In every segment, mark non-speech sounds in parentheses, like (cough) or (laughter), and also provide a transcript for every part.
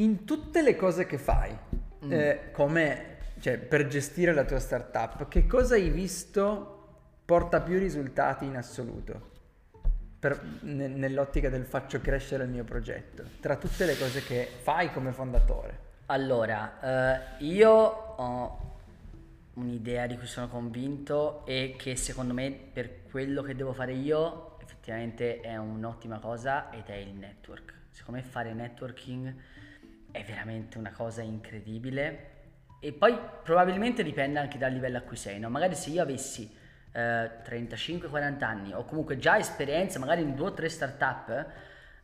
In tutte le cose che fai, mm. eh, come cioè, per gestire la tua startup, che cosa hai visto porta più risultati in assoluto? Per, ne, nell'ottica del faccio crescere il mio progetto, tra tutte le cose che fai come fondatore. Allora, eh, io ho un'idea di cui sono convinto e che secondo me per quello che devo fare io effettivamente è un'ottima cosa ed è il network. Secondo me fare networking è veramente una cosa incredibile e poi probabilmente dipende anche dal livello a cui sei, no? Magari se io avessi eh, 35-40 anni o comunque già esperienza magari in due o tre startup,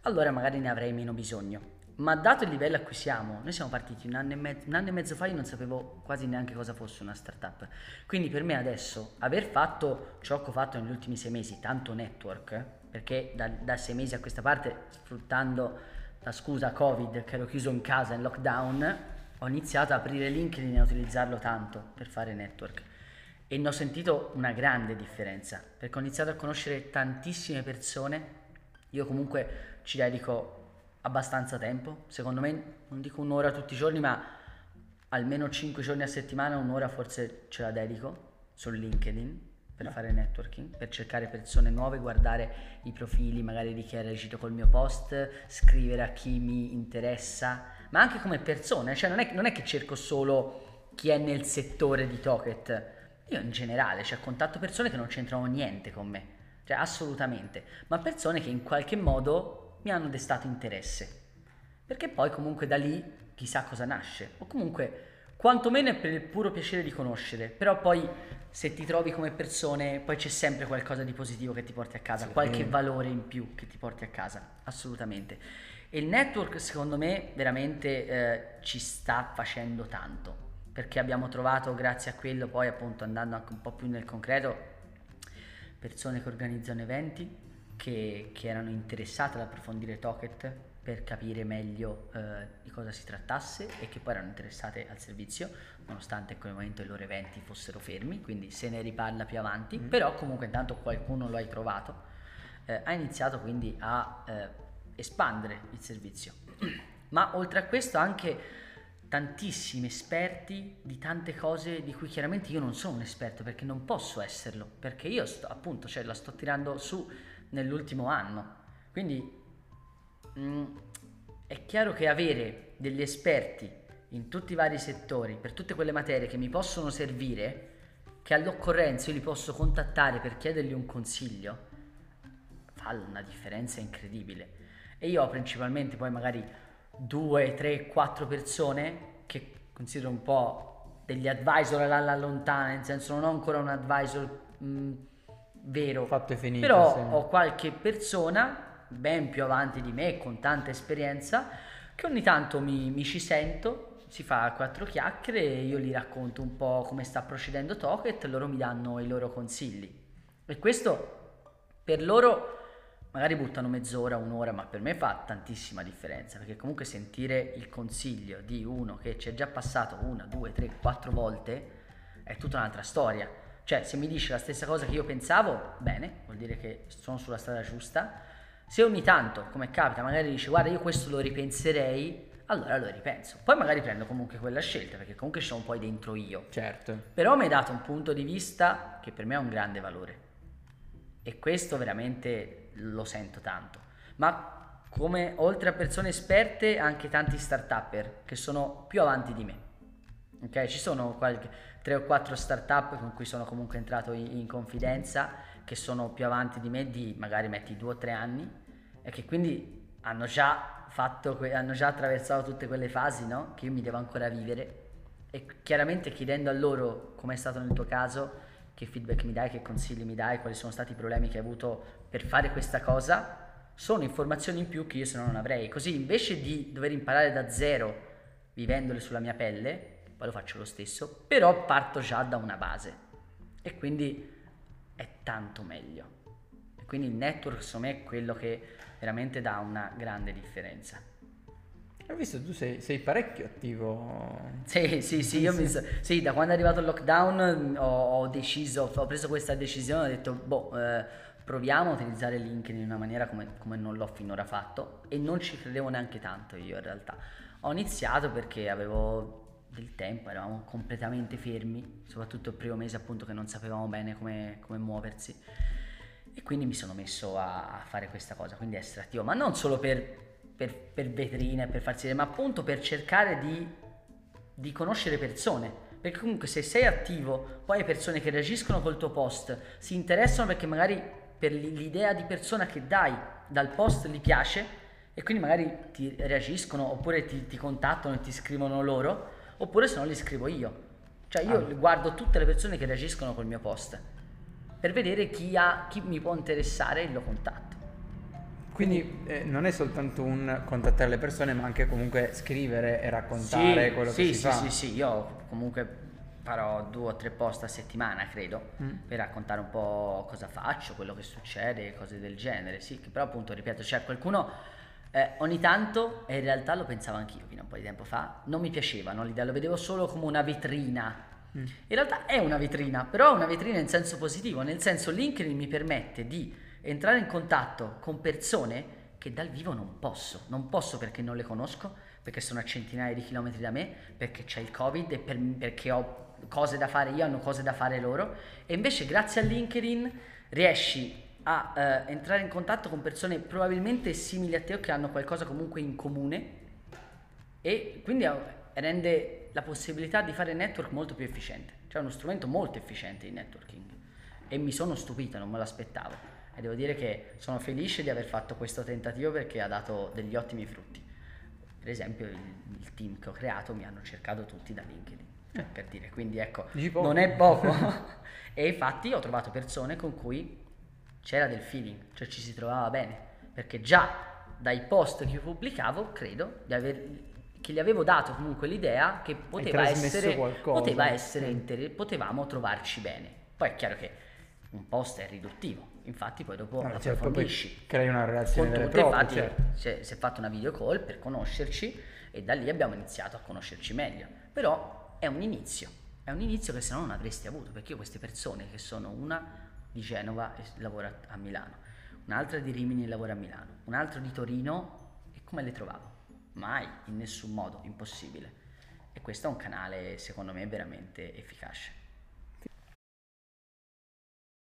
allora magari ne avrei meno bisogno. Ma dato il livello a cui siamo, noi siamo partiti un anno, e mezzo, anno e mezzo fa, io non sapevo quasi neanche cosa fosse una startup. Quindi per me adesso aver fatto ciò che ho fatto negli ultimi sei mesi, tanto network, perché da, da sei mesi a questa parte, sfruttando la scusa Covid che ero chiuso in casa in lockdown, ho iniziato ad aprire LinkedIn e a utilizzarlo tanto per fare network. E ne ho sentito una grande differenza, perché ho iniziato a conoscere tantissime persone. Io comunque ci dedico abbastanza tempo, secondo me non dico un'ora tutti i giorni, ma almeno 5 giorni a settimana, un'ora forse ce la dedico su LinkedIn per fare networking, per cercare persone nuove, guardare i profili magari di chi ha reagito col mio post, scrivere a chi mi interessa, ma anche come persone, cioè non è, non è che cerco solo chi è nel settore di Toket, io in generale, cioè contatto persone che non c'entrano niente con me, cioè assolutamente, ma persone che in qualche modo mi hanno destato interesse. Perché poi comunque da lì chissà cosa nasce. O comunque quantomeno è per il puro piacere di conoscere. Però poi se ti trovi come persone, poi c'è sempre qualcosa di positivo che ti porti a casa, sì. qualche valore in più che ti porti a casa. Assolutamente. E il network secondo me veramente eh, ci sta facendo tanto. Perché abbiamo trovato, grazie a quello, poi appunto andando anche un po' più nel concreto, persone che organizzano eventi, che, che erano interessate ad approfondire Toket per capire meglio eh, di cosa si trattasse e che poi erano interessate al servizio, nonostante in quel momento i loro eventi fossero fermi, quindi se ne riparla più avanti, mm-hmm. però comunque intanto qualcuno lo hai trovato, eh, ha iniziato quindi a eh, espandere il servizio. (clears throat) Ma oltre a questo anche tantissimi esperti di tante cose di cui chiaramente io non sono un esperto perché non posso esserlo, perché io sto, appunto cioè, la sto tirando su nell'ultimo anno. Quindi mh, mm, è chiaro che avere degli esperti in tutti i vari settori, per tutte quelle materie che mi possono servire, che all'occorrenza io li posso contattare per chiedergli un consiglio, fa una differenza incredibile. E io ho principalmente poi magari due, tre, quattro persone che considero un po' degli advisor alla lontana, nel senso non ho ancora un advisor mh, mm, vero. Fatto e finito. Però sì. ho qualche persona ben più avanti di me, con tanta esperienza, che ogni tanto mi, mi ci sento, si fa quattro chiacchiere e io gli racconto un po' come sta procedendo Toket e loro mi danno i loro consigli. E questo per loro magari buttano mezz'ora, un'ora, ma per me fa tantissima differenza, perché comunque sentire il consiglio di uno che ci è già passato una, due, tre, quattro volte è tutta un'altra storia cioè, se mi dice la stessa cosa che io pensavo, bene, vuol dire che sono sulla strada giusta. Se ogni tanto, come capita, magari dice guarda io questo lo ripenserei, allora lo ripenso. Poi magari prendo comunque quella scelta, perché comunque ci sono poi dentro io. Certo. Però mi hai dato un punto di vista che per me ha un grande valore. E questo veramente lo sento tanto. Ma come oltre a persone esperte, anche tanti start-upper che sono più avanti di me. Ok? Ci sono qualche tre o quattro startup con cui sono comunque entrato in, in confidenza, che sono più avanti di me di magari metti due o tre anni e che quindi hanno già fatto, hanno già attraversato tutte quelle fasi no? che io mi devo ancora vivere e chiaramente chiedendo a loro come è stato nel tuo caso che feedback mi dai, che consigli mi dai, quali sono stati i problemi che hai avuto per fare questa cosa, sono informazioni in più che io se no non avrei. Così invece di dover imparare da zero vivendole sulla mia pelle, poi lo faccio lo stesso, però parto già da una base e quindi è tanto meglio. E quindi il network secondo me è quello che veramente dà una grande differenza. Ho visto tu sei, sei parecchio attivo. Sì, sì, sì, io (laughs) mi, sì, da quando è arrivato il lockdown ho, ho deciso, ho preso questa decisione, ho detto, boh, eh, proviamo a utilizzare LinkedIn in una maniera come, come non l'ho finora fatto e non ci credevo neanche tanto io in realtà Ho iniziato perché avevo del tempo, eravamo completamente fermi, soprattutto il primo mese appunto che non sapevamo bene come, come muoversi. E quindi mi sono messo a, a, fare questa cosa, quindi essere attivo, ma non solo per, per, per vetrine, per farsi vedere, ma appunto per cercare di, di conoscere persone. Perché comunque se sei attivo, poi hai persone che reagiscono col tuo post, si interessano perché magari per l'idea di persona che dai dal post gli piace e quindi magari ti reagiscono oppure ti, ti contattano e ti scrivono loro oppure se no li scrivo io. Cioè io ah. guardo tutte le persone che reagiscono col mio post per vedere chi, ha, chi mi può interessare e lo contatto. Quindi eh, non è soltanto un contattare le persone, ma anche comunque scrivere e raccontare sì, quello sì, che si sì, fa. Sì, sì, sì, io comunque farò due o tre post a settimana, credo, mm. per raccontare un po' cosa faccio, quello che succede, cose del genere. Sì, però appunto, ripeto, c'è qualcuno eh, ogni tanto, e in realtà lo pensavo anch'io fino a un po' di tempo fa, non mi piacevano l'idea, lo vedevo solo come una vetrina. Mm. In realtà è una vetrina, però è una vetrina in senso positivo, nel senso LinkedIn mi permette di entrare in contatto con persone che dal vivo non posso, non posso perché non le conosco, perché sono a centinaia di chilometri da me, perché c'è il Covid e per, perché ho cose da fare io, hanno cose da fare loro, e invece grazie a LinkedIn riesci a eh, entrare in contatto con persone probabilmente simili a te o che hanno qualcosa comunque in comune e quindi rende la possibilità di fare network molto più efficiente. Cioè uno strumento molto efficiente di networking e mi sono stupito, non me l'aspettavo e devo dire che sono felice di aver fatto questo tentativo perché ha dato degli ottimi frutti. Per esempio il, il team che ho creato mi hanno cercato tutti da LinkedIn, eh. per dire, quindi ecco, non è poco. (laughs) e infatti ho trovato persone con cui c'era del feeling, cioè ci si trovava bene, perché già dai post che pubblicavo credo di aver, che gli avevo dato comunque l'idea che poteva essere, poteva essere mm. inter- potevamo trovarci bene. Poi è chiaro che un post è riduttivo, infatti poi dopo no, cioè, poi crei una relazione con propria, infatti cioè. si è fatto una video call per conoscerci e da lì abbiamo iniziato a conoscerci meglio, però è un inizio, è un inizio che se no non avresti avuto, perché io queste persone che sono una di Genova e lavora a Milano, un'altra di Rimini e lavora a Milano, un altro di Torino e come le trovavo? Mai, in nessun modo, impossibile. E questo è un canale secondo me veramente efficace.